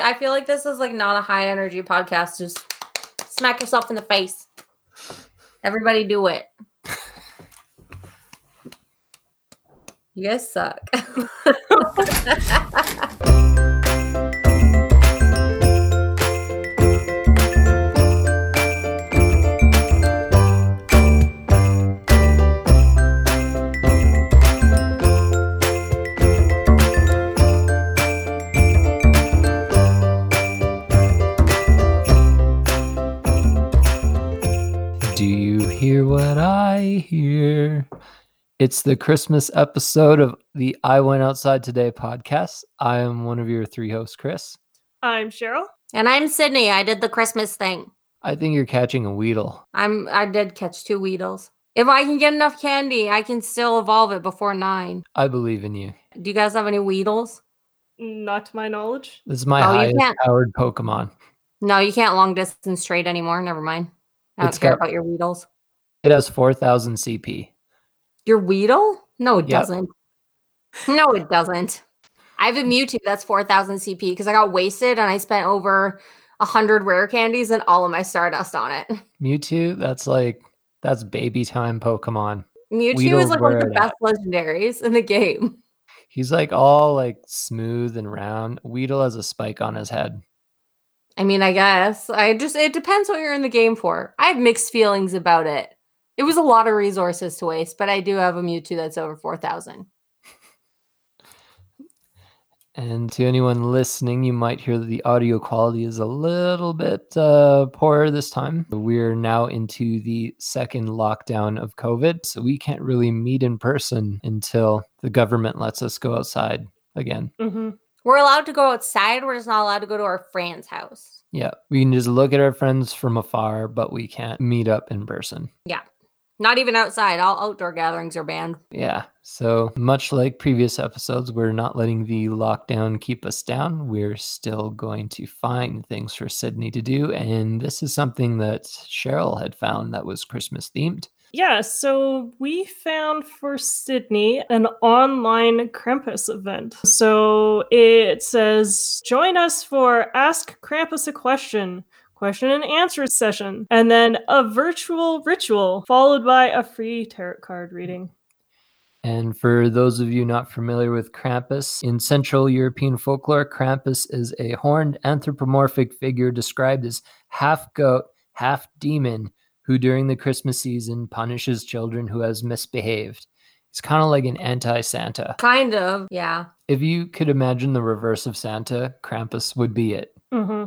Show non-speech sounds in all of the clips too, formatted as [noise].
I feel like this is like not a high energy podcast. Just smack yourself in the face. Everybody do it. You guys suck. [laughs] [laughs] It's the Christmas episode of the I Went Outside Today podcast. I am one of your three hosts, Chris. I'm Cheryl. and I'm Sydney. I did the Christmas thing. I think you're catching a Weedle. I'm I did catch two Weedles. If I can get enough candy, I can still evolve it before nine. I believe in you. Do you guys have any Weedles? Not to my knowledge. This is my Oh, you highest can't- powered Pokemon. No, you can't long distance trade anymore. Never mind. I don't It's care got- about your Weedles. It has 4,000 CP. Your Weedle? No, it Yep. doesn't. No, it doesn't. I have a mm. Mewtwo that's 4,000 CP because I got wasted and I spent over 100 rare candies and all of my Stardust on it. [laughs] Mewtwo, that's like, that's baby time Pokemon. Mewtwo Weedle's is like one of the best legendaries in the game. [laughs] He's like all like smooth and round. Weedle has a spike on his head. I mean, I guess. I just, it depends what you're in the game for. I have mixed feelings about it. It was a lot of resources to waste, but I do have a Mewtwo that's over 4,000. And to anyone listening, you might hear that the audio quality is a little bit uh, poorer this time. We're now into the second lockdown of COVID, so we can't really meet in person until the government lets us go outside again. hmm We're allowed to go outside. We're just not allowed to go to our friend's house. Yeah, we can just look at our friends from afar, but we can't meet up in person. Not even outside. All outdoor gatherings are banned. Yeah. So, much like previous episodes, we're not letting the lockdown keep us down. We're still going to find things for Sydney to do. And this is something that Cheryl had found that was Christmas themed. Yeah, so we found for Sydney an online Krampus event. So it says, join us for Ask Krampus a Question, question and answer session, and then a virtual ritual, followed by a free tarot card reading. And for those of you not familiar with Krampus, in Central European folklore, Krampus is a horned anthropomorphic figure described as half goat, half demon, who during the Christmas season punishes children who has misbehaved. It's kind of like an anti-Santa. Kind of. Yeah. If you could imagine the reverse of Santa, Krampus would be it. hmm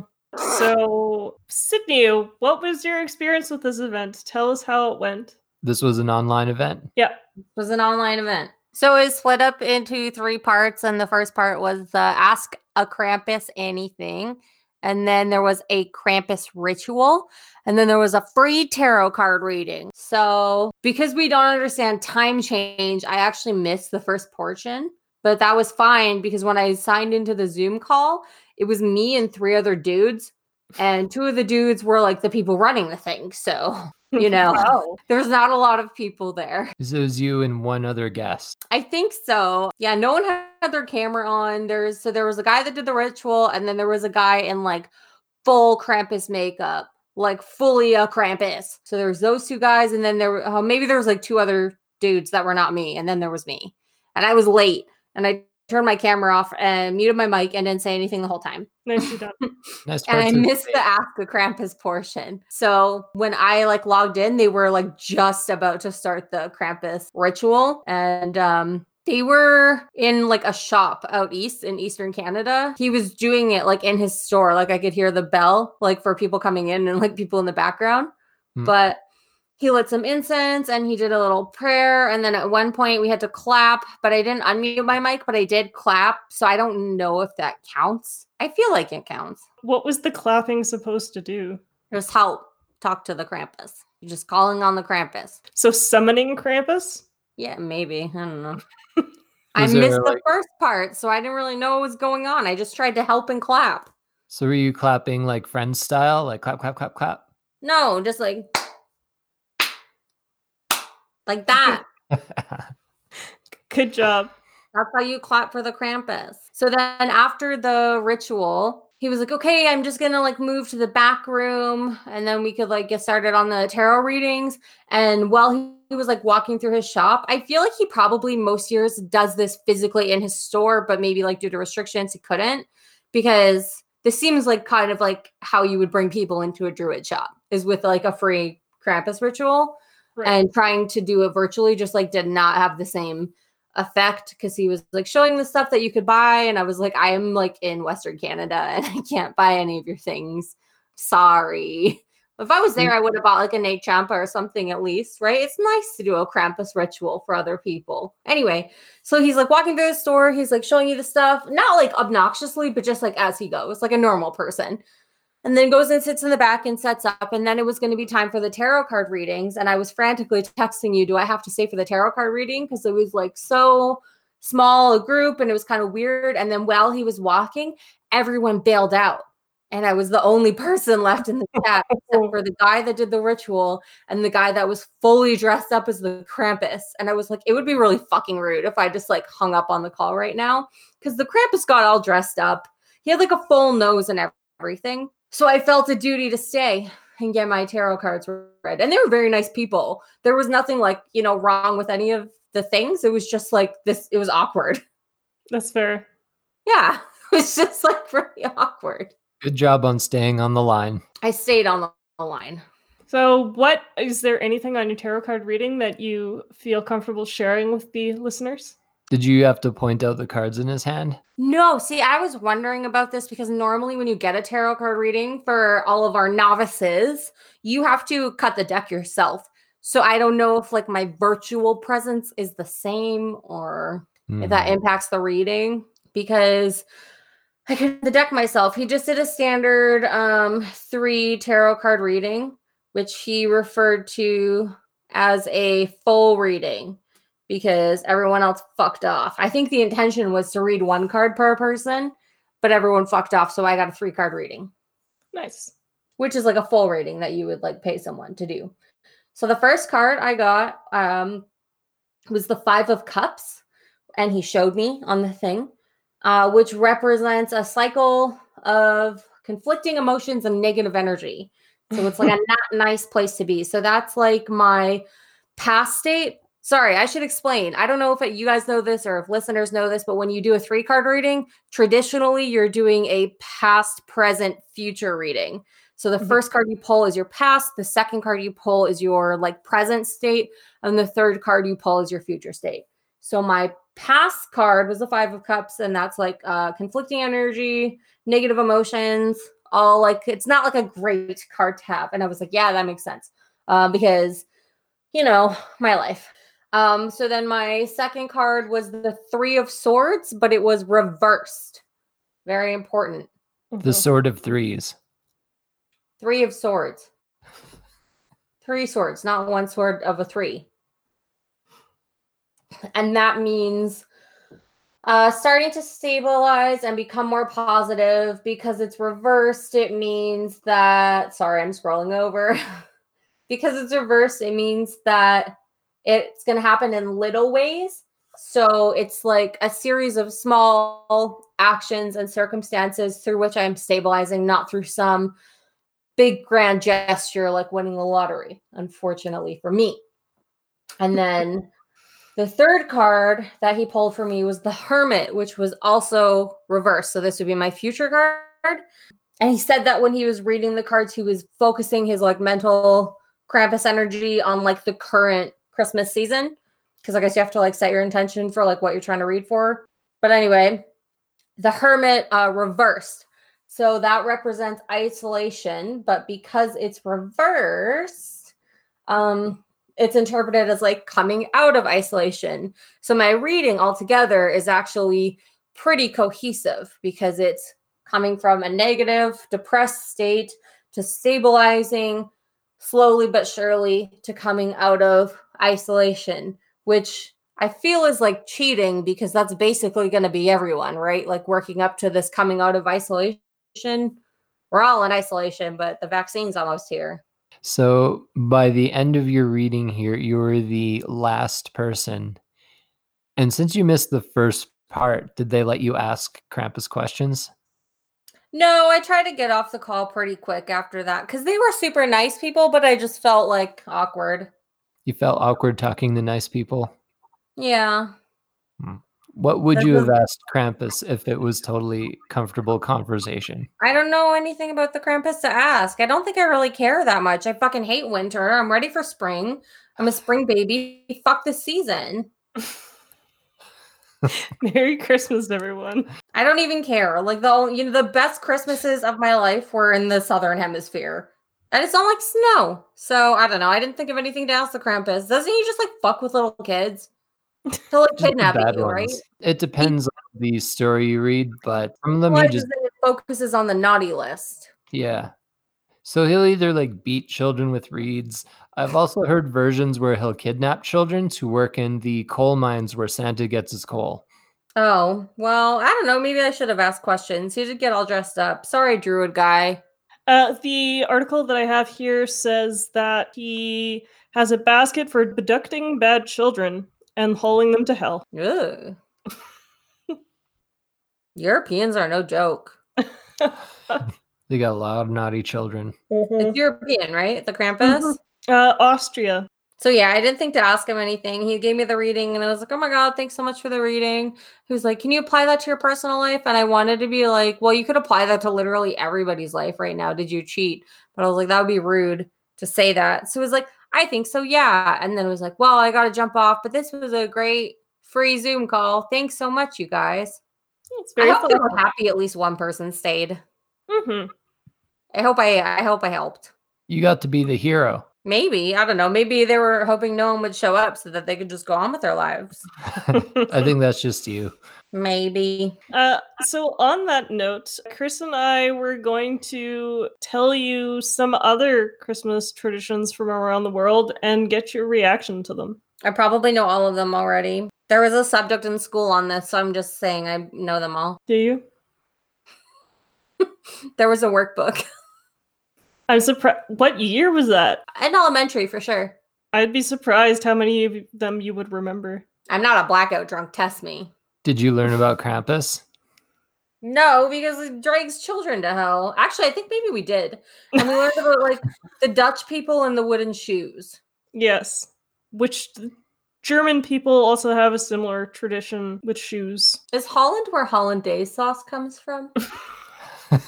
So, Sydney, what was your experience with this event? Tell us how it went. This was an online event. Yeah. It was an online event. So it was split up into three parts. And the first part was the Ask a Krampus Anything. And then there was a Krampus ritual. And then there was a free tarot card reading. So because we don't understand time change, I actually missed the first portion. But that was fine because when I signed into the Zoom call, it was me and three other dudes. And two of the dudes were like the people running the thing. So, [laughs] you know, Wow. there's not a lot of people there. So it was you and one other guest. I think so. Yeah, no one had their camera on. There's so there was a guy that did the ritual, and then there was a guy in like full Krampus makeup, like fully a Krampus. So there was those two guys, and then there were uh, maybe there was like two other dudes that were not me, and then there was me, and I was late, and I turned my camera off and muted my mic and didn't say anything the whole time. Nicely done. [laughs] Nice And I missed the ask a Krampus portion. So when I like logged in, they were like just about to start the Krampus ritual. And um they were in like a shop out east in eastern Canada. He was doing it like in his store. Like I could hear the bell like for people coming in and like people in the background. Hmm. But he lit some incense and he did a little prayer. And then at one point we had to clap, but I didn't unmute my mic, but I did clap. So I don't know if that counts. I feel like it counts. What was the clapping supposed to do? Just help talk to the Krampus. You're just calling on the Krampus. So summoning Krampus? Yeah, maybe. I don't know. [laughs] I Was there, missed the like- first part, so I didn't really know what was going on. I just tried to help and clap. So were you clapping like friend style, like clap, clap, clap, clap? No, just like like [laughs] that. Good job. That's how you clap for the Krampus. So then after the ritual, he was like, okay, I'm just gonna like move to the back room and then we could like get started on the tarot readings. And while he, he was like walking through his shop, I feel like he probably most years does this physically in his store, but maybe like due to restrictions, he couldn't because this seems like kind of like how you would bring people into a druid shop is with like a free Krampus ritual. Right. And trying to do it virtually just like did not have the same effect because he was like showing the stuff that you could buy and i was like i am like in western canada [laughs] and i can't buy any of your things. Sorry. If i was there i would have bought like a nag champa or something at least right? It's nice to do a krampus ritual for other people. Anyway so he's like walking through the store he's like showing you the stuff not like obnoxiously but just like as he goes like a normal person and then goes and sits in the back and sets up. And then it was going to be time for the tarot card readings. And I was frantically [laughs] texting you, do I have to stay for the tarot card reading? Because it was like so small a group and it was kind of weird. And then while he was walking, everyone bailed out. And I was the only [laughs] person left in the [laughs] chat except for the guy that did the ritual and the guy that was fully dressed up as the Krampus. And I was like, it would be really fucking rude if I just like hung up on the call right now. Because the Krampus got all dressed up. He had like a full nose and everything. So I felt a duty to stay and get my tarot cards read. And they were very nice people. There was nothing like, you know, wrong with any of the things. It was just like this, it was awkward. That's fair. Yeah. [laughs] It was just like really awkward. Good job on staying on the line. I stayed on the line. So, what is there anything on your tarot card reading that you feel comfortable sharing with the listeners? Did you have to point out the cards in his hand? No, see, I was wondering about this because normally when you get a tarot card reading for all of our novices, you have to cut the deck yourself. So I don't know if like my virtual presence is the same or if that Hmm. impacts the reading because I cut the deck myself. He just did a standard um three tarot card reading, which he referred to as a full reading because everyone else fucked off. I think the intention was to read one card per person, but everyone fucked off. So I got a three card reading, Nice. which is like a full reading that you would like pay someone to do. So the first card I got um, was the Five of Cups, and he showed me on the thing, uh, which represents a cycle of conflicting emotions and negative energy. So it's like a [laughs] not nice place to be. So that's like my past state. Sorry, I should explain. I don't know if you guys know this or if listeners know this, but when you do a three card reading, traditionally you're doing a past, present, future reading. So the Mhm. first card you pull is your past, the second card you pull is your like present state, and the third card you pull is your future state. So my past card was the 5 of cups and that's like uh conflicting energy, negative emotions, all like it's not like a great card to have. And I was like, yeah, that makes sense. Uh, because you know, my life. Um, so then my second card was the three of swords, but it was reversed. Very important. The sword of threes. Three of swords. Three swords, not one sword of a three. And that means uh, starting to stabilize and become more positive because it's reversed. It means that, sorry, I'm scrolling over. [laughs] because it's reversed, it means that it's going to happen in little ways. So it's like a series of small actions and circumstances through which I'm stabilizing, not through some big grand gesture like winning the lottery, unfortunately for me. And then the third card that he pulled for me was the Hermit, which was also reversed. So this would be my future card. And he said that when he was reading the cards, he was focusing his like mental Krampus energy on like the current Christmas season. Because I guess you have to like set your intention for like what you're trying to read for. But anyway, the Hermit uh, reversed. So that represents isolation, but because it's reversed, um, it's interpreted as like coming out of isolation. So my reading altogether is actually pretty cohesive because it's coming from a negative, depressed state to stabilizing slowly but surely to coming out of isolation, which I feel is like cheating because that's basically going to be everyone, right? Like working up to this coming out of isolation. We're all in isolation, but the vaccine's almost here. So by the end of your reading here, you were the last person. And since you missed the first part, did they let you ask Krampus questions? No, I tried to get off the call pretty quick after that because they were super nice people, but I just felt like awkward. You felt awkward talking to nice people. Yeah. Hmm. What would you have asked Krampus if it was totally comfortable conversation? I don't know anything about the Krampus to ask. I don't think I really care that much. I fucking hate winter. I'm ready for spring. I'm a spring baby. Fuck this season. [laughs] [laughs] Merry Christmas, everyone. I don't even care. Like the you know the best Christmases of my life were in the southern hemisphere. And it's not like snow. So I don't know. I didn't think of anything to ask the Krampus. Doesn't he just like fuck with little kids? To like [laughs] kidnap bad you, right? It depends on the story you read, but some of them Well, I just just it focuses on the naughty list. yeah. So he'll either like beat children with reeds. I've also heard versions where he'll kidnap children to work in the coal mines where Santa gets his coal. Oh, well, I don't know. Maybe I should have asked questions. He did get all dressed up. Sorry, Druid guy. Uh, the article that I have here says that he has a basket for abducting bad children and hauling them to hell. Ugh. [laughs] Europeans are no joke. [laughs] They got a lot of naughty children. It's European, right? The Krampus. Mhm. Uh, Austria. So yeah, I didn't think to ask him anything. He gave me the reading, and I was like, "Oh my god, thanks so much for the reading." He was like, "Can you apply that to your personal life?" And I wanted to be like, "Well, you could apply that to literally everybody's life right now. Did you cheat?" But I was like, "That would be rude to say that." So he was like, "I think so, yeah." And then it was like, "Well, I got to jump off, but this was a great free Zoom call. Thanks so much, you guys." It's I very hope they were happy. At least one person stayed. Mhm. I hope I. I hope I helped. You got to be the hero. Maybe I don't know. Maybe they were hoping no one would show up so that they could just go on with their lives. [laughs] I think that's just you. Maybe. Uh, so on that note, Chris and I were going to tell you some other Christmas traditions from around the world and get your reaction to them. I probably know all of them already. There was a subject in school on this, so I'm just saying I know them all. Do you? [laughs] There was a workbook [laughs] I'm surprised. What year was that? in elementary for sure. I'd be surprised how many of them you would remember. I'm not a blackout drunk. Test me. Did you learn about Krampus? No, because it drags children to hell. Actually, I think maybe we did, and we learned about like [laughs] the Dutch people and the wooden shoes. Yes. Which German people also have a similar tradition with shoes. Is Holland where hollandaise sauce comes from? [laughs]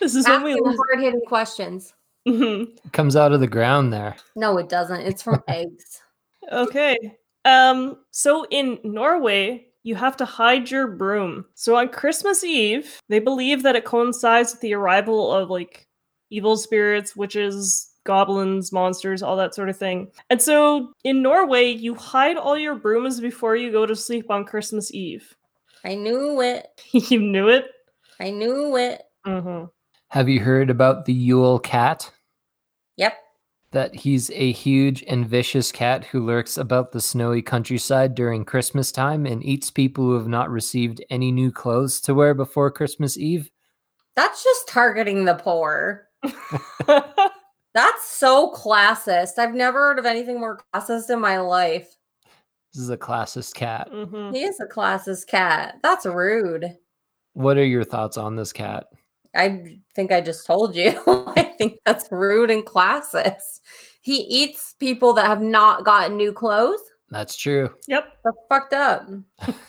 This is when we. hard hitting questions. Mhm. Comes out of the ground there. No, it doesn't. It's from [laughs] eggs. Okay. Um. So in Norway, you have to hide your broom. So on Christmas Eve, they believe that it coincides with the arrival of like evil spirits, witches, goblins, monsters, all that sort of thing. And so in Norway, you hide all your brooms before you go to sleep on Christmas Eve. I knew it. [laughs] you knew it. I knew it. Mm-hmm. Have you heard about the Yule cat? Yep. That he's a huge and vicious cat who lurks about the snowy countryside during Christmas time and eats people who have not received any new clothes to wear before Christmas Eve. That's just targeting the poor. [laughs] That's so classist. I've never heard of anything more classist in my life. This is a classist cat. hmm He is a classist cat. That's rude. What are your thoughts on this cat? I think I just told you. [laughs] I think that's rude and classist. He eats people that have not gotten new clothes. That's true. Yep. That's fucked up.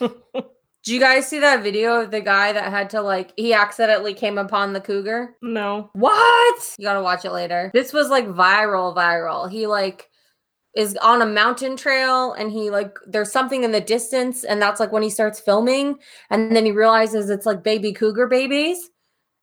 [laughs] Do you guys see that video of the guy that had to like he accidentally came upon the cougar? No. What? You gotta watch it later. This was like viral, viral. He like is on a mountain trail and he like there's something in the distance and that's like when he starts filming and then he realizes it's like baby cougar babies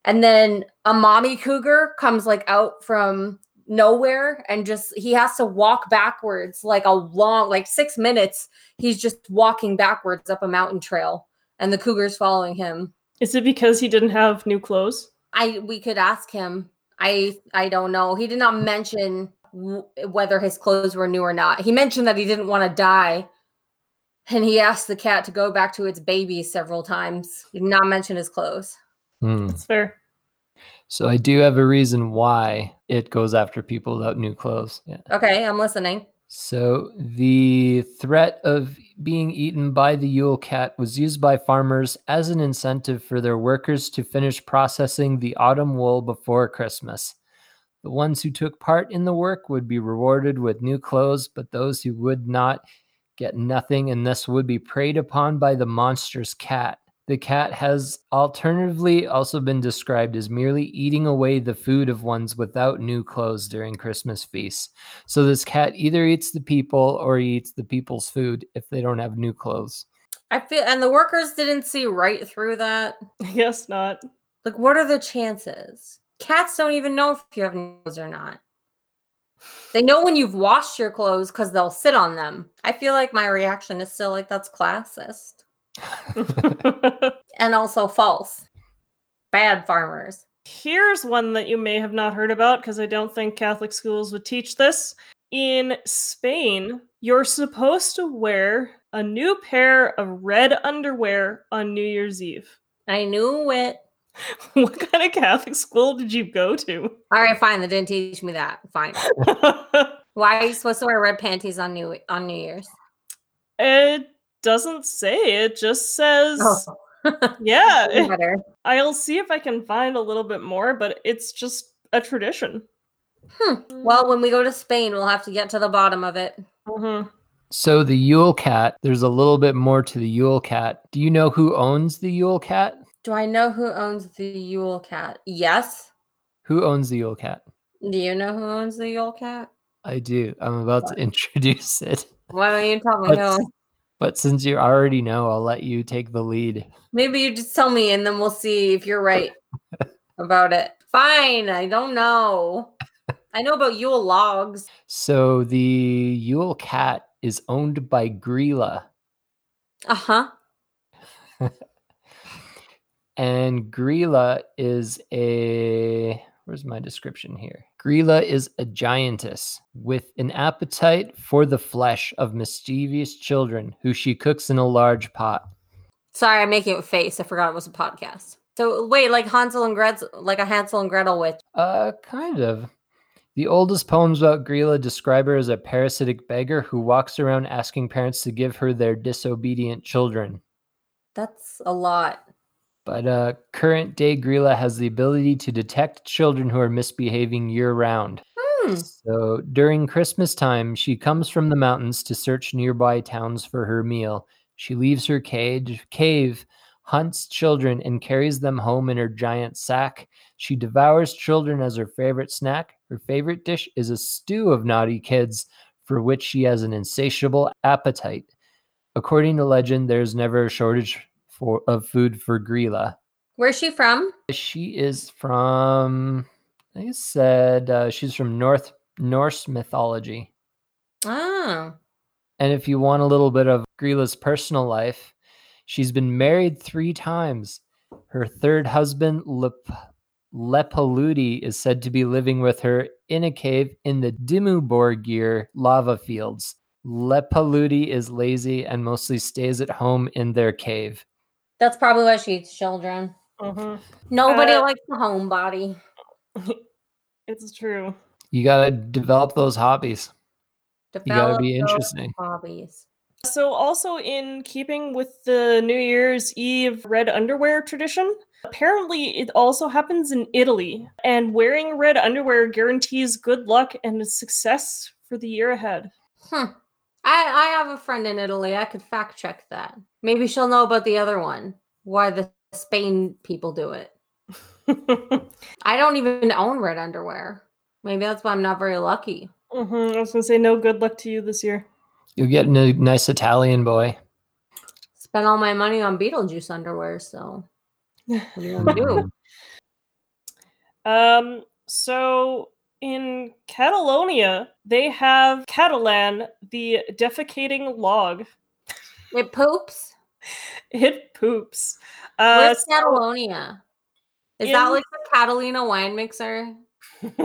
and then a mommy cougar comes like out from nowhere and just he has to walk backwards like a long like 6 minutes he's just walking backwards up a mountain trail and the cougar's following him Is it because he didn't have new clothes? I we could ask him. I I don't know. He did not mention w- whether his clothes were new or not. He mentioned that he didn't want to die, and he asked the cat to go back to its baby several times. He did not mention his clothes. Hmm. That's fair. So I do have a reason why it goes after people without new clothes. Yeah. Okay, I'm listening. So the threat of being eaten by the Yule cat was used by farmers as an incentive for their workers to finish processing the autumn wool before Christmas. The ones who took part in the work would be rewarded with new clothes, but those who would not get nothing and thus would be preyed upon by the monstrous cat. The cat has alternatively also been described as merely eating away the food of ones without new clothes during Christmas feasts. So this cat either eats the people or eats the people's food if they don't have new clothes. I feel, and the workers didn't see right through that. [laughs] I guess not. Like, what are the chances? Cats don't even know if you have clothes or not. They know when you've washed your clothes because they'll sit on them. I feel like my reaction is still like that's classist and also false. Bad farmers. Here's one that you may have not heard about because I don't think Catholic schools would teach this. In Spain, you're supposed to wear a new pair of red underwear on New Year's Eve. I knew it. [laughs] what kind of Catholic school did you go to? All right, fine. They didn't teach me that. Fine. [laughs] Why are you supposed to wear red panties on New on New Year's? it doesn't say. It just says, Oh. [laughs] yeah. it- Better. I'll see if I can find a little bit more, but it's just a tradition. Hmm. Well, when we go to Spain, we'll have to get to the bottom of it. Mhm. So the Yule cat, there's a little bit more to the Yule cat. Do you know who owns the Yule cat? Do I know who owns the Yule cat? Yes. Who owns the Yule cat? Do you know who owns the Yule cat? I do. I'm about to Oh. introduce it. Why don't you tell me But, who? but since you already know, I'll let you take the lead. Maybe you just tell me and then we'll see if you're right [laughs] about it. Fine. I don't know. I know about Yule logs. So the Yule cat is owned by Grilla, Uh huh. [laughs] and Grilla is a where's my description here? Grilla is a giantess with an appetite for the flesh of mischievous children who she cooks in a large pot. Sorry, I'm making a face. I forgot it was a podcast. So wait, like Hansel and Gretel, like a Hansel and Gretel witch. Uh, kind of. The oldest poems about Grilla describe her as a parasitic beggar who walks around asking parents to give her their disobedient children. That's a lot. But uh, current day Grilla has the ability to detect children who are misbehaving year round. Hmm. So during Christmas time, she comes from the mountains to search nearby towns for her meal. She leaves her cage, cave, hunts children, and carries them home in her giant sack. She devours children as her favorite snack. Her favorite dish is a stew of naughty kids, for which she has an insatiable appetite. According to legend, there's never a shortage for, of food for Grilla. Where's she from? She is from, I said uh, she's from North Norse mythology. Oh. And if you want a little bit of Grilla's personal life, she's been married three times. Her third husband, Lep- Lepaludi, is said to be living with her in a cave in the Dimmuborgir lava fields. Lepaludi is lazy and mostly stays at home in their cave. That's probably why she eats children. Mhm. Nobody Uh, likes the homebody. [laughs] It's true. You gotta develop those hobbies. You gotta be interesting. Hobbies. So, also in keeping with the New Year's Eve red underwear tradition, apparently it also happens in Italy, and wearing red underwear guarantees good luck and success for the year ahead. Hmm. I I have a friend in Italy. I could fact check that. Maybe she'll know about the other one. Why the Spain people do it. [laughs] I don't even own red underwear. Maybe that's why I'm not very lucky. Mhm, I was gonna say no good luck to you this year. You'll get a nice Italian boy. Spent all my money on Beetlejuice underwear, so what do you want to do? Um, so in Catalonia, they have Catalan, the defecating log. It poops. It poops. Uh, Where's Catalonia? Is that like the Catalina wine mixer? [laughs]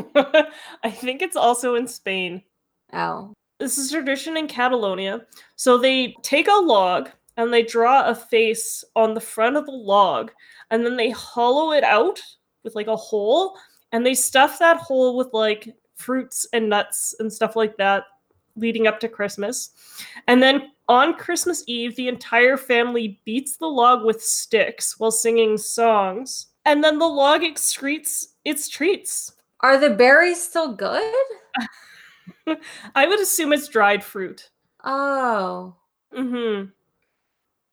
I think it's also in Spain. Oh. This is tradition in Catalonia. So they take a log and they draw a face on the front of the log, and then they hollow it out with like a hole, and they stuff that hole with like fruits and nuts and stuff like that. leading up to Christmas. And then on Christmas Eve, the entire family beats the log with sticks while singing songs. And then the log excretes its treats. Are the berries still good? [laughs] I would assume it's dried fruit. Oh. hmm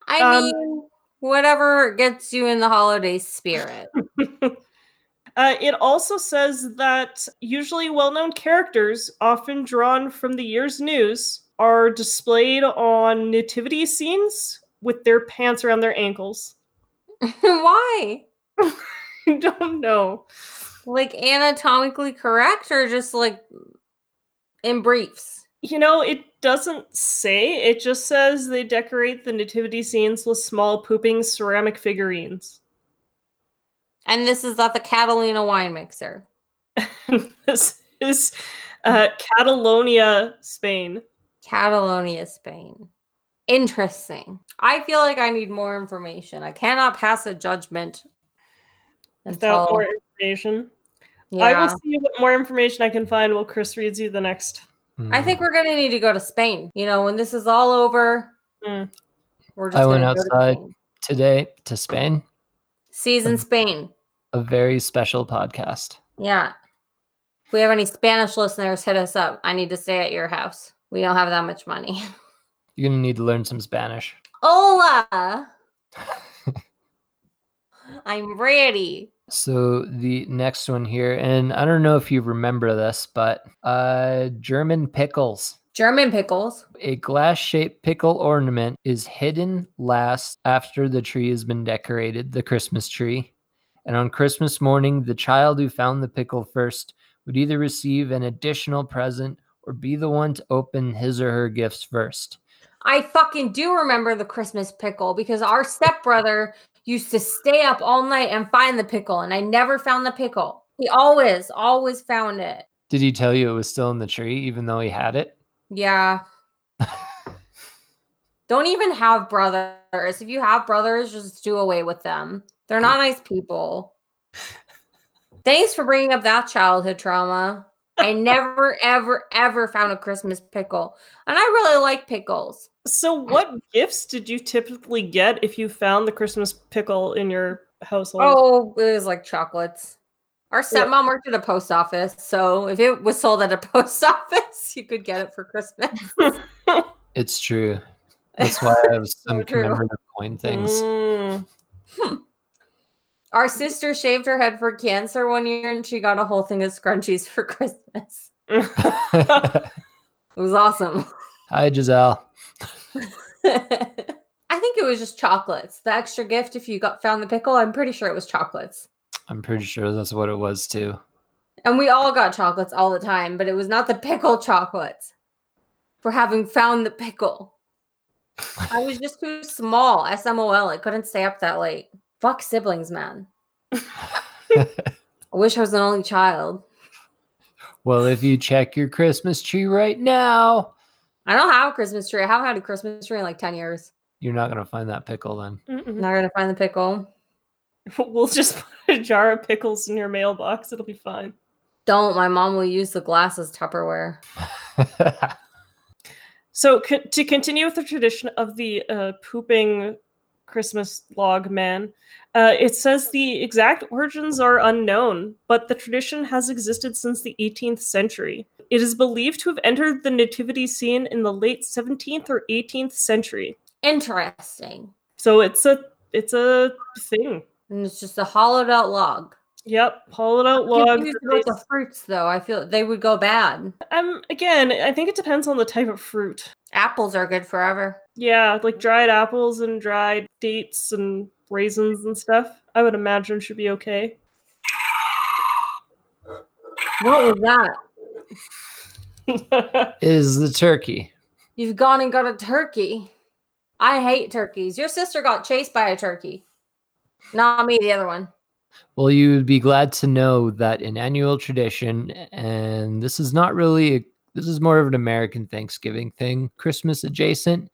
I Um, mean, whatever gets you in the holiday spirit. [laughs] Uh, it also says that usually well known characters, often drawn from the year's news, are displayed on nativity scenes with their pants around their ankles. [laughs] Why? [laughs] I don't know. Like anatomically correct or just like in briefs? You know, it doesn't say, it just says they decorate the nativity scenes with small pooping ceramic figurines. And this is at the Catalina wine mixer. [laughs] this is uh, Catalonia, Spain. Catalonia, Spain. Interesting. I feel like I need more information. I cannot pass a judgment Without more information. Yeah. I will see what more information I can find while Chris reads you the next. I think we're gonna need to go to Spain. You know, when this is all over, Mm. we're just I went gonna to outside. Spain. today to Spain. Season Spain. A very special podcast. Yeah. If we have any Spanish listeners, hit us up. I need to stay at your house. We don't have that much money. [laughs] You're gonna need to learn some Spanish. Hola. [laughs] I'm ready. So the next one here, and I don't know if you remember this, but uh German pickles. German pickles. A glass shaped pickle ornament is hidden last after the tree has been decorated, the Christmas tree. And on Christmas morning, the child who found the pickle first would either receive an additional present or be the one to open his or her gifts first. I fucking do remember the Christmas pickle because our stepbrother used to stay up all night and find the pickle, and I never found the pickle. He always, always found it. Did he tell you it was still in the tree, even though he had it? Yeah. [laughs] Don't even have brothers. If you have brothers, just do away with them. They're not nice people. Thanks for bringing up that childhood trauma. I [laughs] never, ever, ever found a Christmas pickle. And I really like pickles. So, what gifts did you typically get if you found the Christmas pickle in your household? Oh, it was like chocolates. Our Yeah. stepmom worked at a post office. So if it was sold at a [laughs] post office, you could get it for Christmas. It's true. [laughs] That's why I have some true. commemorative coin things. Mm. Our sister shaved her head for cancer one year and she got a whole thing of scrunchies for [laughs] Christmas. [laughs] It was awesome. Hi, Giselle. [laughs] I think it was just chocolates. The extra gift, if you got found the pickle, I'm pretty sure it was chocolates. I'm pretty sure that's what it was too. And we all got chocolates all the time, but it was not the pickle chocolates for having found the pickle. I was just too small. SMOL. I couldn't stay up that late. Fuck siblings, man. [laughs] I wish I was an only child. well, if you check your Christmas tree right now, I don't have a Christmas tree. I haven't had a Christmas tree in like 10 years. you're not gonna find that pickle then. Mm-mm. Not gonna find the pickle. [laughs] We'll just put a jar of pickles in your mailbox. It'll be fine. Don't. My mom will use the glass as Tupperware. [laughs] So, co- to continue with the tradition of the uh, pooping Christmas log man, uh, it says the exact origins are unknown, but the tradition has existed since the 18th century. It is believed to have entered the nativity scene in the late 17th or 18th century. Interesting. So it's a it's a thing. And it's just a hollowed out log. Yep, hollowed out log. About the fruits, though. I feel they would go bad. Um, again, I think it depends on the type of fruit. Apples are good forever. Yeah, like dried apples and dried dates and raisins and stuff. I would imagine should be okay. What was that? [laughs] Is the turkey. You've gone and got a turkey. I hate turkeys. Your sister got chased by a turkey. Not me, the other one. Well, you would be glad to know that an annual tradition, and this is not really, a, this is more of an American Thanksgiving thing, Christmas adjacent.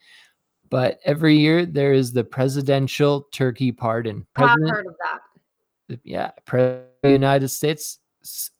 But every year there is the presidential turkey pardon. I've heard of that. yeah, President of the United States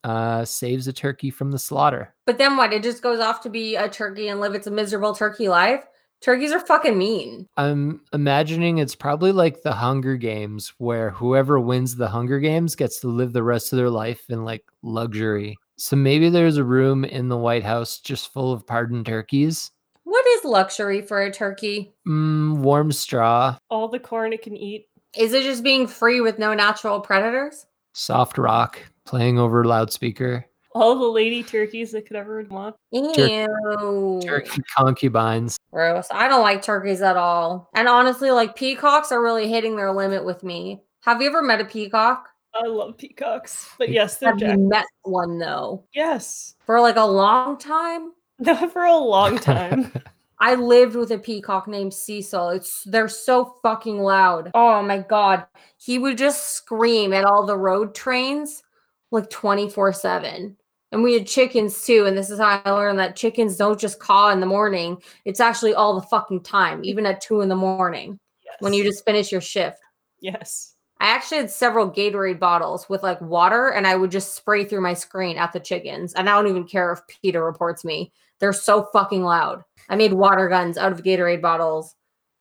uh, saves a turkey from the slaughter. But then what? It just goes off to be a turkey and live its miserable turkey life? Turkeys are fucking mean. I'm imagining it's probably like the Hunger Games, where whoever wins the Hunger Games gets to live the rest of their life in like luxury. So maybe there's a room in the White House just full of pardoned turkeys. What is luxury for a turkey? Mm, warm straw, All the corn it can eat. Is it just being free with no natural predators? soft rock, playing over loudspeaker, All the lady turkeys that could ever want. Ew. turkey concubines. Gross. I don't like turkeys at all. And honestly, like peacocks are really hitting their limit with me. Have you ever met a peacock? I love peacocks. But yes, they're Have you met one though? Yes. For like a long time? [laughs] Not for a long time. [laughs] I lived with a peacock named Cecil. It's they're so fucking loud. Oh my god. He would just scream at all the road trains like 24/7. And we had chickens too, and this is how I learned that chickens don't just caw in the morning. It's actually all the fucking time, even at 2 in the morning yes. when you just finish your shift. Yes. I actually had several Gatorade bottles with like water, and I would just spray through my screen at the chickens. And I don't even care if Peter reports me. They're so fucking loud. I made water guns out of Gatorade bottles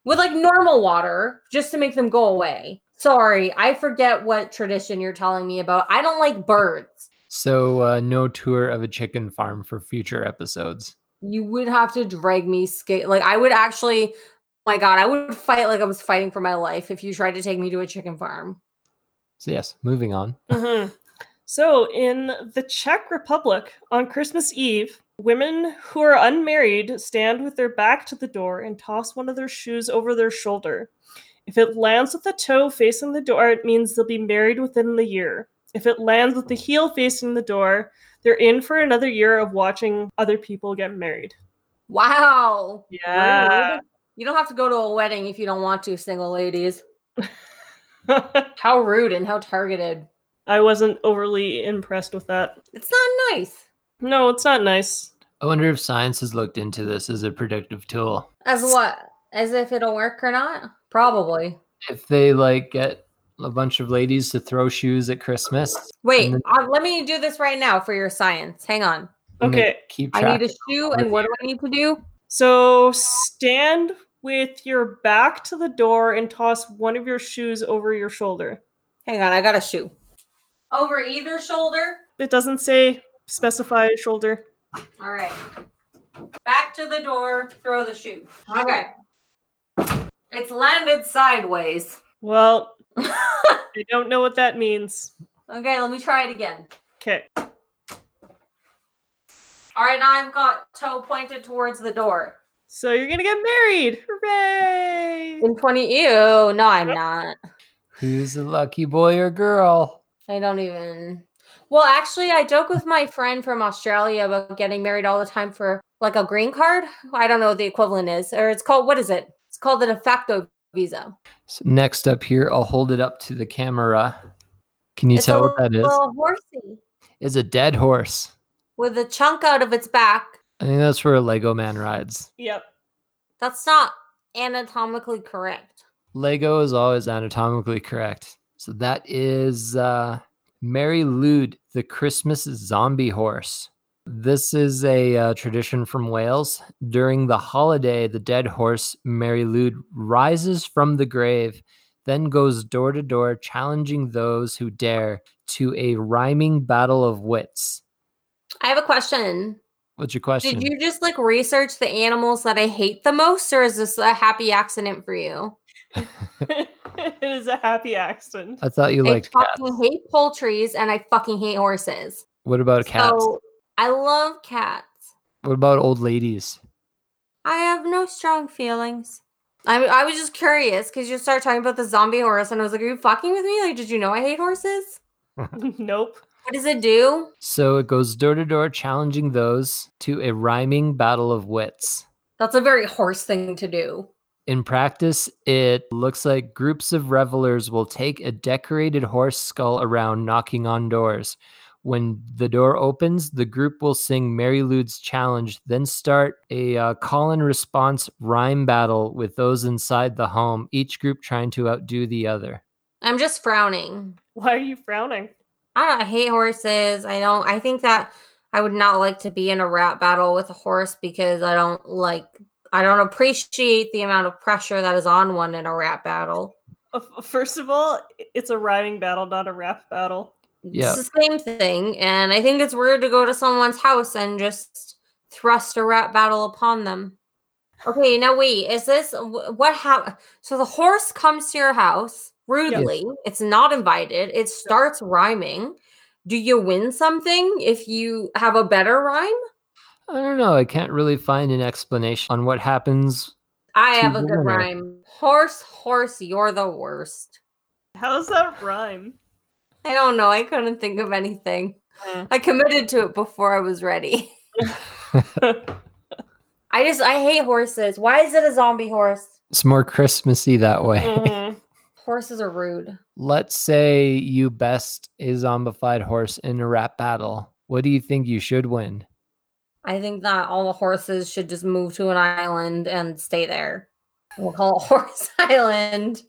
with like normal water just to make them go away. Sorry, I forget what tradition you're telling me about. I don't like birds. So uh, no tour of a chicken farm for future episodes. You would have to drag me skate. Like I would actually, my God, I would fight like I was fighting for my life if you tried to take me to a chicken farm. So yes, moving on. Mhm. So, in the Czech Republic, on Christmas Eve, women who are unmarried stand with their back to the door and toss one of their shoes over their shoulder. If it lands with the toe facing the door, it means they'll be married within the year. If it lands with the heel facing the door, they're in for another year of watching other people get married. Wow. Yeah. Rude. You don't have to go to a wedding if you don't want to, single ladies. [laughs] How rude and how targeted. I wasn't overly impressed with that. It's not nice. No, it's not nice. I wonder if science has looked into this as a predictive tool. As what? As if it'll work or not? Probably. If they like get a bunch of ladies to throw shoes at Christmas, Wait, then- uh, let me do this right now for your science. Hang on. Okay. keep I need a shoe, and what do I need to do? So stand with your back to the door and toss one of your shoes over your shoulder. Hang on, I got a shoe. Over either shoulder? It doesn't say specify shoulder. All right. Back to the door, throw the shoe. Okay. It's landed sideways. Well, [laughs] I don't know what that means. Okay, let me try it again. Okay. All right, now I've got toe pointed towards the door. So you're gonna get married. Hooray! In 20. Ew, no, I'm not. Who's the lucky boy or girl? I don't even. Well, actually, I joke with my friend from Australia about getting married all the time for like a green card. I don't know what the equivalent is, or it's called what is it? It's called the de facto visa. So next up here, I'll hold it up to the camera. Can you It's tell a what that is? little horsey It's a dead horse. with a chunk out of its back. I think that's where a Lego man rides. Yep. That's not anatomically correct. Lego is always anatomically correct. So that is uh, Mari Lwyd, the Christmas zombie horse. This is a uh, tradition from Wales. During the holiday, the dead horse, Mari Lwyd, rises from the grave, then goes door to door, challenging those who dare to a rhyming battle of wits. I have a question. What's your question? Did you just like research the animals that I hate the most, or is this a happy accident for you? [laughs] [laughs] it is a happy accident. I thought you I liked cats. fucking hate poultries and I fucking hate horses. What about cats? So I love cats. What about old ladies? I have no strong feelings. I I was just curious because you started talking about the zombie horse, and I was like, "Are you fucking with me? Like, did you know I hate horses? [laughs] nope. What does it do? So it goes door to door, challenging those to a rhyming battle of wits. That's a very horse thing to do. In practice, it looks like groups of revelers will take a decorated horse skull around knocking on doors. When the door opens, the group will sing Mari Lwyd's challenge, then start a uh, call and response rhyme battle with those inside the home, each group trying to outdo the other. I'm just frowning. Why are you frowning? I don't I hate horses. I don't I think that I would not like to be in a rap battle with a horse because I don't like I don't appreciate the amount of pressure that is on one in a rap battle. First of all, it's a riding battle, not a rap battle. Yeah. It's the same thing. And I think it's weird to go to someone's house and just thrust a rap battle upon them. Okay, now wait, is this what happened? So the horse comes to your house rudely. It's not invited. It starts rhyming. Do you win something if you have a better rhyme? I don't know. I can't really find an explanation on what happens. I have a good winner. rhyme. Horse, horse, you're the worst. How does that rhyme? I don't know. I couldn't think of anything. Mm. I committed to it before I was ready. [laughs] I just I hate horses. Why is it a zombie horse? It's more Christmassy that way. Mhm. Horses are rude. Let's say you best a zombified horse in a rap battle. What do you think you should win? I think that all the horses should just move to an island and stay there. We'll call it [laughs] Horse Island.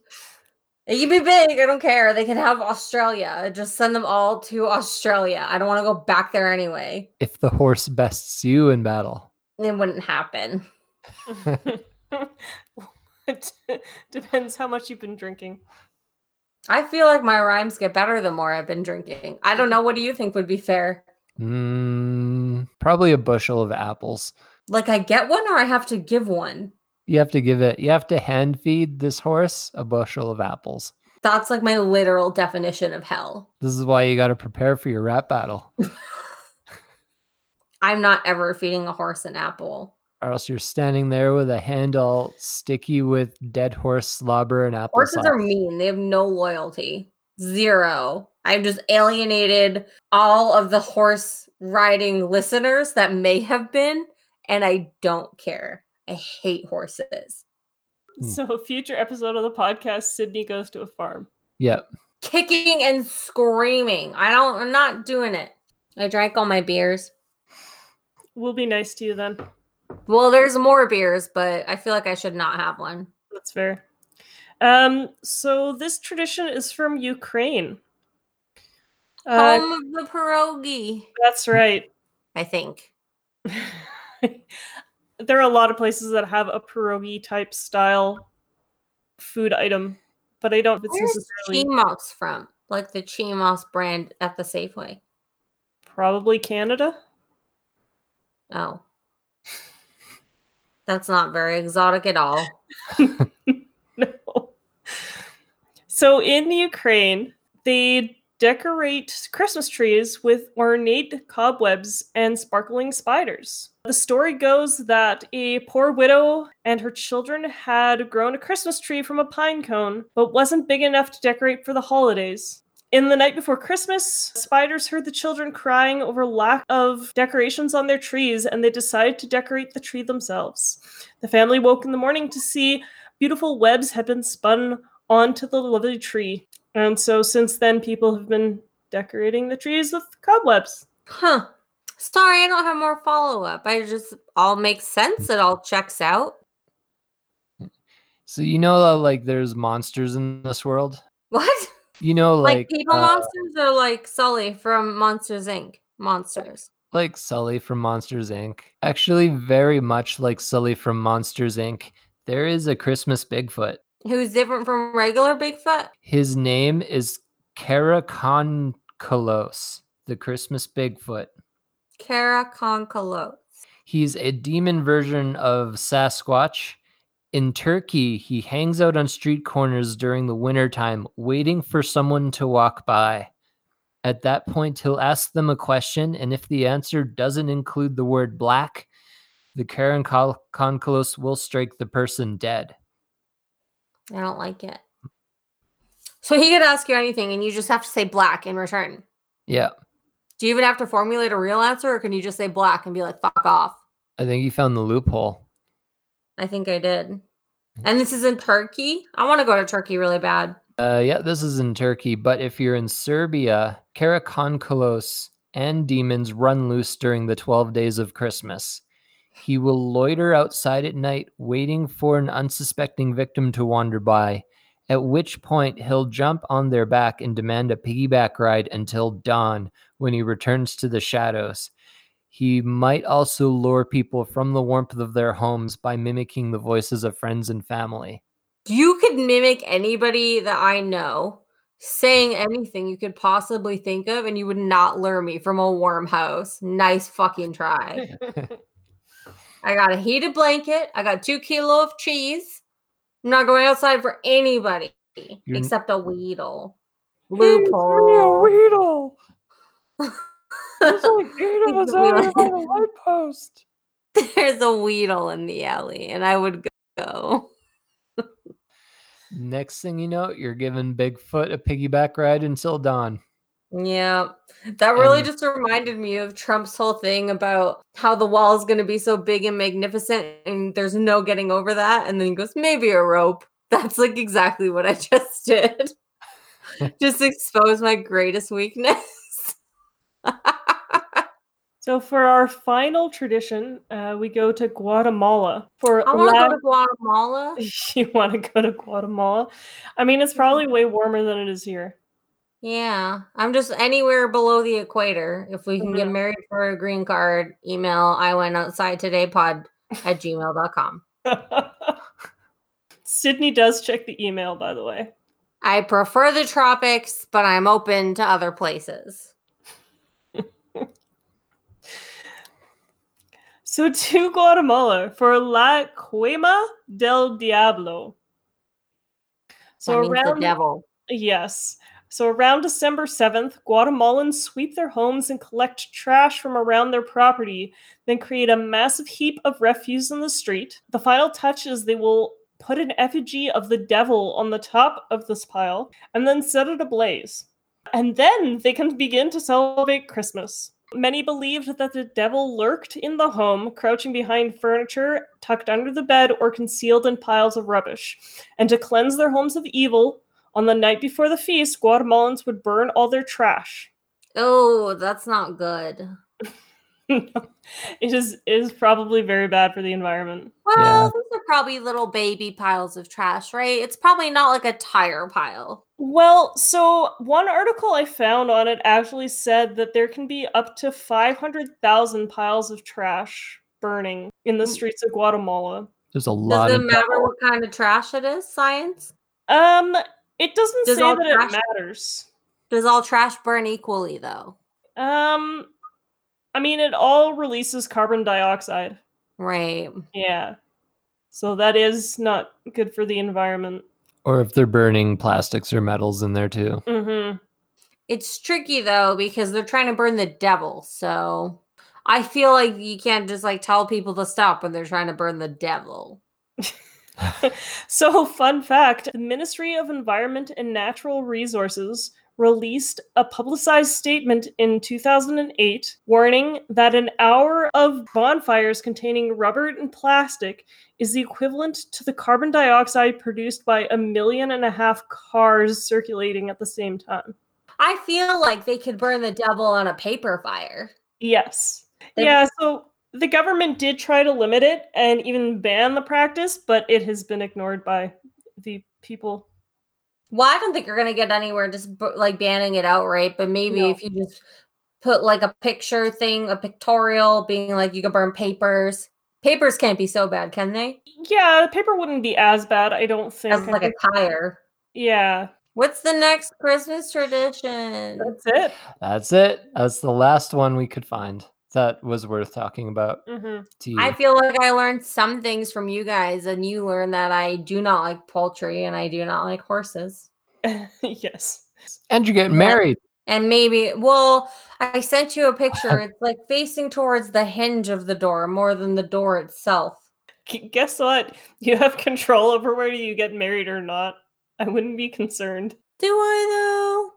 It can be big. I don't care. They can have Australia. Just send them all to Australia. I don't want to go back there anyway. If the horse bests you in battle, It wouldn't happen. [laughs] [laughs] It [laughs] Depends how much you've been drinking. I feel like my rhymes get better the more I've been drinking. I don't know. What do you think would be fair? mm, probably a bushel of apples. Like I get one or I have to give one? You have to give it. You have to hand feed this horse a bushel of apples. That's like my literal definition of hell. This is why you got to prepare for your rap battle, [laughs] I'm not ever feeding a horse an apple. Or else you're standing there with a hand all sticky with dead horse slobber and apple Horses are mean. They have no loyalty. Zero. I've just alienated all of the horse riding listeners that may have been, and I don't care. I hate horses. Hmm. So, future episode of the podcast, Sydney goes to a farm. Yep. Kicking and screaming. I don't, I'm not doing it. I drank all my beers. We'll be nice to you then. Well, there's more beers, but I feel like I should not have one. That's fair. Um, so this tradition is from Ukraine. Uh, Home of the pierogi, that's right. [laughs] I think. [laughs] there are a lot of places that have a pierogi type style food item, but I don't it's Where's necessarily Cheemos from? Like the Cheemos brand at the Safeway. probably Canada. Oh. That's not very exotic at all. [laughs] no. So in Ukraine, they decorate Christmas trees with ornate cobwebs and sparkling spiders. The story goes that a poor widow and her children had grown a Christmas tree from a pine cone, but wasn't big enough to decorate for the holidays. In the night before Christmas, spiders heard the children crying over lack of decorations on their trees and they decided to decorate the tree themselves. The family woke in the morning to see beautiful webs had been spun onto the lovely tree. And so since then, people have been decorating the trees with cobwebs. Huh. Sorry, I don't have more follow up. I just all makes sense. It all checks out. So you know, like, there's monsters in this world. What? You know, Like, like people uh, monsters are like Sully from Monsters Inc. Monsters. like Sully from Monsters Inc. Actually, very much like Sully from Monsters Inc. There is a Christmas Bigfoot. Who's different from regular Bigfoot? His name is Karakonkalos, the Christmas Bigfoot. Karakonkalos. He's a demon version of Sasquatch. In Turkey, he hangs out on street corners during the wintertime, waiting for someone to walk by. At that point, he'll ask them a question, and if the answer doesn't include the word black, the Karakonkalos will strike the person dead. I don't like it. So he could ask you anything and you just have to say black in return. Yeah, Do you even have to formulate a real answer or can you just say black and be like, fuck off? I think you found the loophole. I think I did. And this is in Turkey. I want to go to Turkey really bad. Uh, yeah, this is in Turkey, but if you're in Serbia, Karakonkalos and demons run loose during the 12 days of Christmas. He will loiter outside at night, waiting for an unsuspecting victim to wander by. at which point he'll jump on their back and demand a piggyback ride until dawn when he returns to the shadows. He might also lure people from the warmth of their homes by mimicking the voices of friends and family. You could mimic anybody that I know saying anything you could possibly think of, and you would not lure me from a warm house. Nice fucking try. [laughs] I got a heated blanket. I got two kilo of cheese. I'm not going outside for anybody You're n- except a Weedle. Loophole. Weedle. [laughs] There's like [laughs] eight of us out here by the [laughs] light post. There's a Weedle in the alley, and I would go. Next thing you know, you're giving Bigfoot a piggyback ride until dawn. Yeah, that really And- just reminded me of Trump's whole thing about how the wall is going to be so big and magnificent, and there's no getting over that. And then he goes, maybe a rope. [laughs] That's like exactly what I just did. just expose my greatest weakness. So for our final tradition, uh, we go to Guatemala for I want to go to Guatemala. [laughs] you want to go to Guatemala? I mean, it's probably way warmer than it is here. Yeah, I'm just anywhere below the equator. If we can get Mhm. married for a green card, email I went outside today pod at gmail.com. [laughs] Sydney does check the email, by the way. I prefer the tropics, but I'm open to other places. So [laughs] to Guatemala for La Quema del Diablo. So means the devil. Yes. So around December 7th, Guatemalans sweep their homes and collect trash from around their property, then create a massive heap of refuse in the street. The final touch is they will put an effigy of the devil on the top of this pile and then set it ablaze. And then they can begin to celebrate Christmas. Many believed that the devil lurked in the home, crouching behind furniture, tucked under the bed, or concealed in piles of rubbish. And to cleanse their homes of evil, on the night before the feast, Guatemalans would burn all their trash. Oh, that's not good. [laughs] it is it is probably very bad for the environment. Well, Yeah. these are probably little baby piles of trash, right? It's probably not like a tire pile. Well, so one article I found on it actually said that there can be up to 500,000 piles of trash burning in the Mm. streets of Guatemala. There's a lot Does it of matter what kind of trash it is? Science? Um, it doesn't Does say all that it matters. Does all trash burn equally though? Um, I mean, it all releases carbon dioxide. Right. Yeah. So that is not good for the environment. Or if they're burning plastics or metals in there too. Mm-hmm. It's tricky though because they're trying to burn the devil. So I feel like you can't just like tell people to stop when they're trying to burn the devil. [laughs] So, fun fact the Ministry of Environment and Natural Resources released a publicized statement in 2008 warning that an hour of bonfires containing rubber and plastic is the equivalent to the carbon dioxide produced by a million and a half cars circulating at the same time. I feel like they could burn the devil on a paper fire. Yes. They- yeah, so the government did try to limit it and even ban the practice, but it has been ignored by the people. Well, I don't think you're gonna get anywhere just like banning it outright, but maybe No. if you just put like a picture thing, a pictorial, being like you can burn papers. Papers can't be so bad, can they? Yeah, paper wouldn't be as bad, I don't think. As like a tire. yeah, What's the next Christmas tradition? that's it. That's it. That's the last one we could find that was worth talking about hmm to you. I feel like I learned some things from you guys, and you learned that I do not like poultry and I do not like horses. [laughs] yes. and you get married. And maybe, well, I sent you a [laughs] picture. It's like facing towards the hinge of the door more than the door itself. Guess what? You have control over whether you get married or not. I wouldn't be concerned. Do I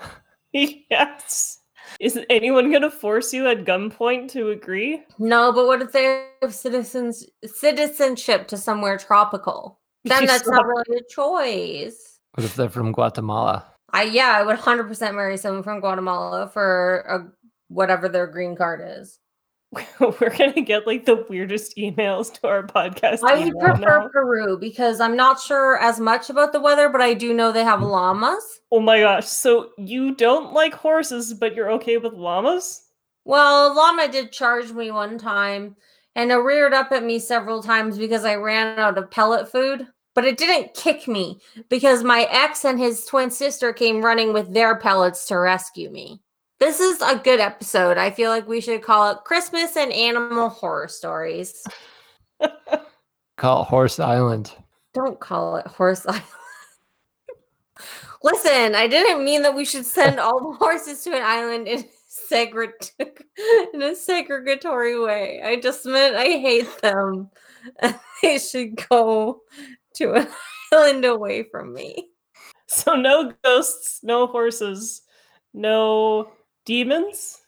though? [laughs] yes. Is anyone going to force you at gunpoint to agree? No, but what if they have citizens citizenship to somewhere tropical? [laughs] Then You that's not really a choice. What if they're from Guatemala? I yeah, I would hundred percent marry someone from Guatemala for a, whatever their green card is. [laughs] We're gonna get like the weirdest emails to our podcast. I would prefer now. Peru because I'm not sure as much about the weather, but I do know they have mm. llamas. Oh my gosh! So you don't like horses, but you're okay with llamas? Well, a llama did charge me one time and it reared up at me several times because I ran out of pellet food. But it didn't kick me because my ex and his twin sister came running with their pellets to rescue me. This is a good episode. I feel like we should call it Christmas and Animal Horror Stories. [laughs] Call it Horse Island. Don't call it Horse Island. Listen, I didn't mean that we should send all the horses to an island in segre- [laughs] in a segregatory way. I just meant I hate them. And [laughs] they should go to an island away from me. So no ghosts, no horses, no demons.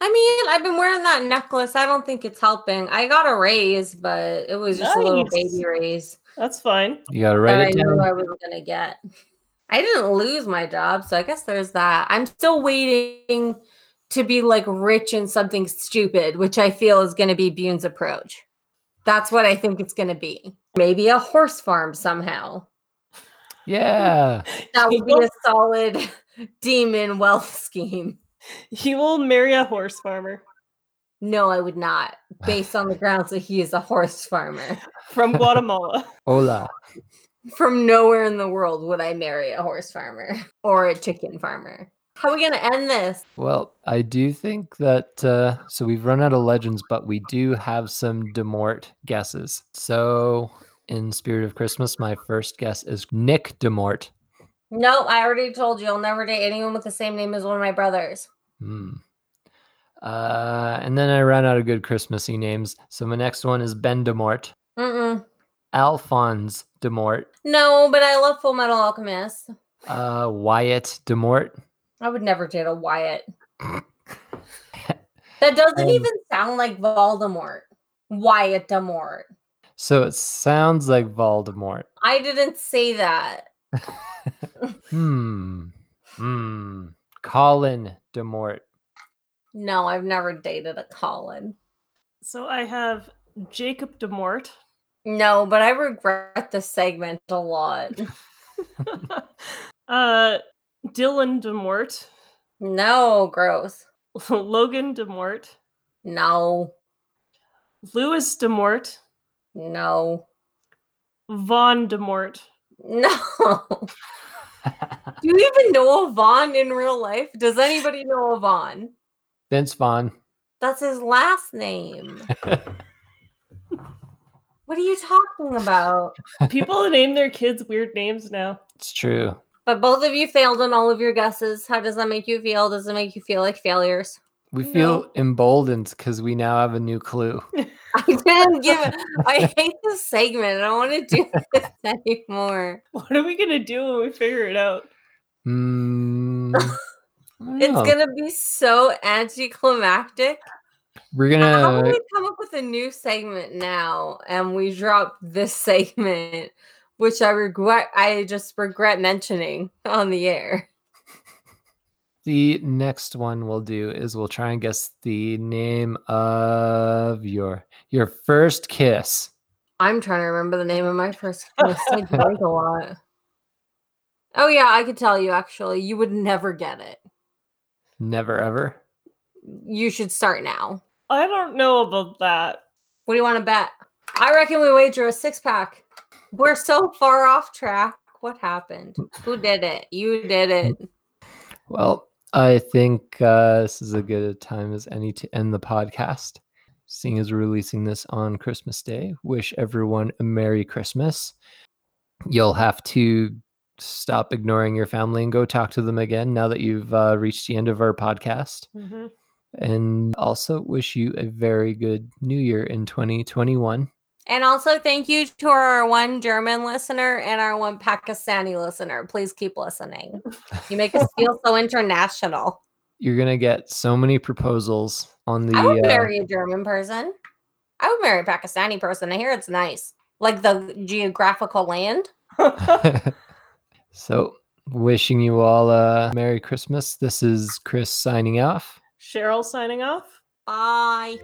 I mean, I've been wearing that necklace. I don't think it's helping. I got a raise, but it was just a little baby raise That's fine. You gotta that write I it knew. I was gonna get. I didn't lose my job, so I guess there's that. I'm still waiting to be like rich in something stupid, which I feel is gonna be Bune's approach. That's what I think it's gonna be. Maybe a horse farm somehow. Yeah. That would be [laughs] a solid [laughs] demon wealth scheme. You will marry a horse farmer No, I would not, [sighs] based on the grounds that he is a horse farmer. [laughs] from Guatemala. Hola. From nowhere in the world would I marry a horse farmer [laughs] or a chicken farmer. How are we going to end this? Well, I do think that uh, so we've run out of legends, but we do have some Demort guesses. So, in spirit of Christmas, my first guess is Nick Demort. No, I already told you I'll never date anyone with the same name as one of my brothers. Hmm. Uh, and then I ran out of good Christmassy names. So my next one is Ben Demort, Mm-mm. Alphonse Demort, No, but I love Fullmetal Alchemist. uh, Wyatt Demort. I would never date a Wyatt. [laughs] That doesn't Um, even sound like Voldemort. Wyatt Demort. So it sounds like Voldemort. I didn't say that. [laughs] Hmm. Hmm. Colin Demort. No, I've never dated a Colin. So I have Jacob Demort. No, but I regret this segment a lot. [laughs] [laughs] uh, Dylan Demort. No, gross. Logan Demort. No, Louis Demort. no, Vaughn Demort. No. Do you even know a Vaughn in real life? Does anybody know a Vaughn? Vince Vaughn. That's his last name. [laughs] What are you talking about? People name their kids weird names now. It's true. But both of you failed on all of your guesses. How does that make you feel? Does it make you feel like failures? We No. feel emboldened because we now have a new clue. [laughs] [laughs] I didn't give it. I [laughs] hate this segment. I don't want to do [laughs] this anymore. What are we gonna do when we figure it out? Hmm. It's know. gonna be so anticlimactic. We're gonna. about we come up with a new segment now and we drop this segment, which I regret I just regret mentioning on the air. The next one we'll do is we'll try and guess the name of your your first kiss. I'm trying to remember the name of my first [laughs] kiss. I drank a lot. Oh yeah, I could tell you actually. You would never get it. Never ever. You should start now. I don't know about that. What do you want to bet? I reckon we wager a six pack. We're so far off track. What happened? Who did it? You did it. Well, I think uh, this is a good time as any to end the podcast. Seeing as we're releasing this on Christmas Day, wish everyone a Merry Christmas. You'll have to stop ignoring your family and go talk to them again now that you've uh, reached the end of our podcast. Mhm. And also wish you a very good new year in 2021. And also thank you to our one German listener and our one Pakistani listener. Please keep listening. You make us feel so international. You're going to get so many proposals on the. I would uh, marry a German person. I would marry a Pakistani person. I hear it's nice. Like the geographical land. [laughs] [laughs] so, wishing you all a Merry Christmas. This is Chris signing off. Cheryl signing off. Bye.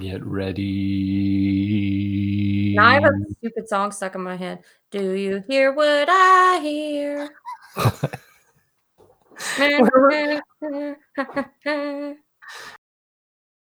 Get ready. Now I have a stupid song stuck in my head. Do you hear what I hear? [laughs] [laughs] [laughs]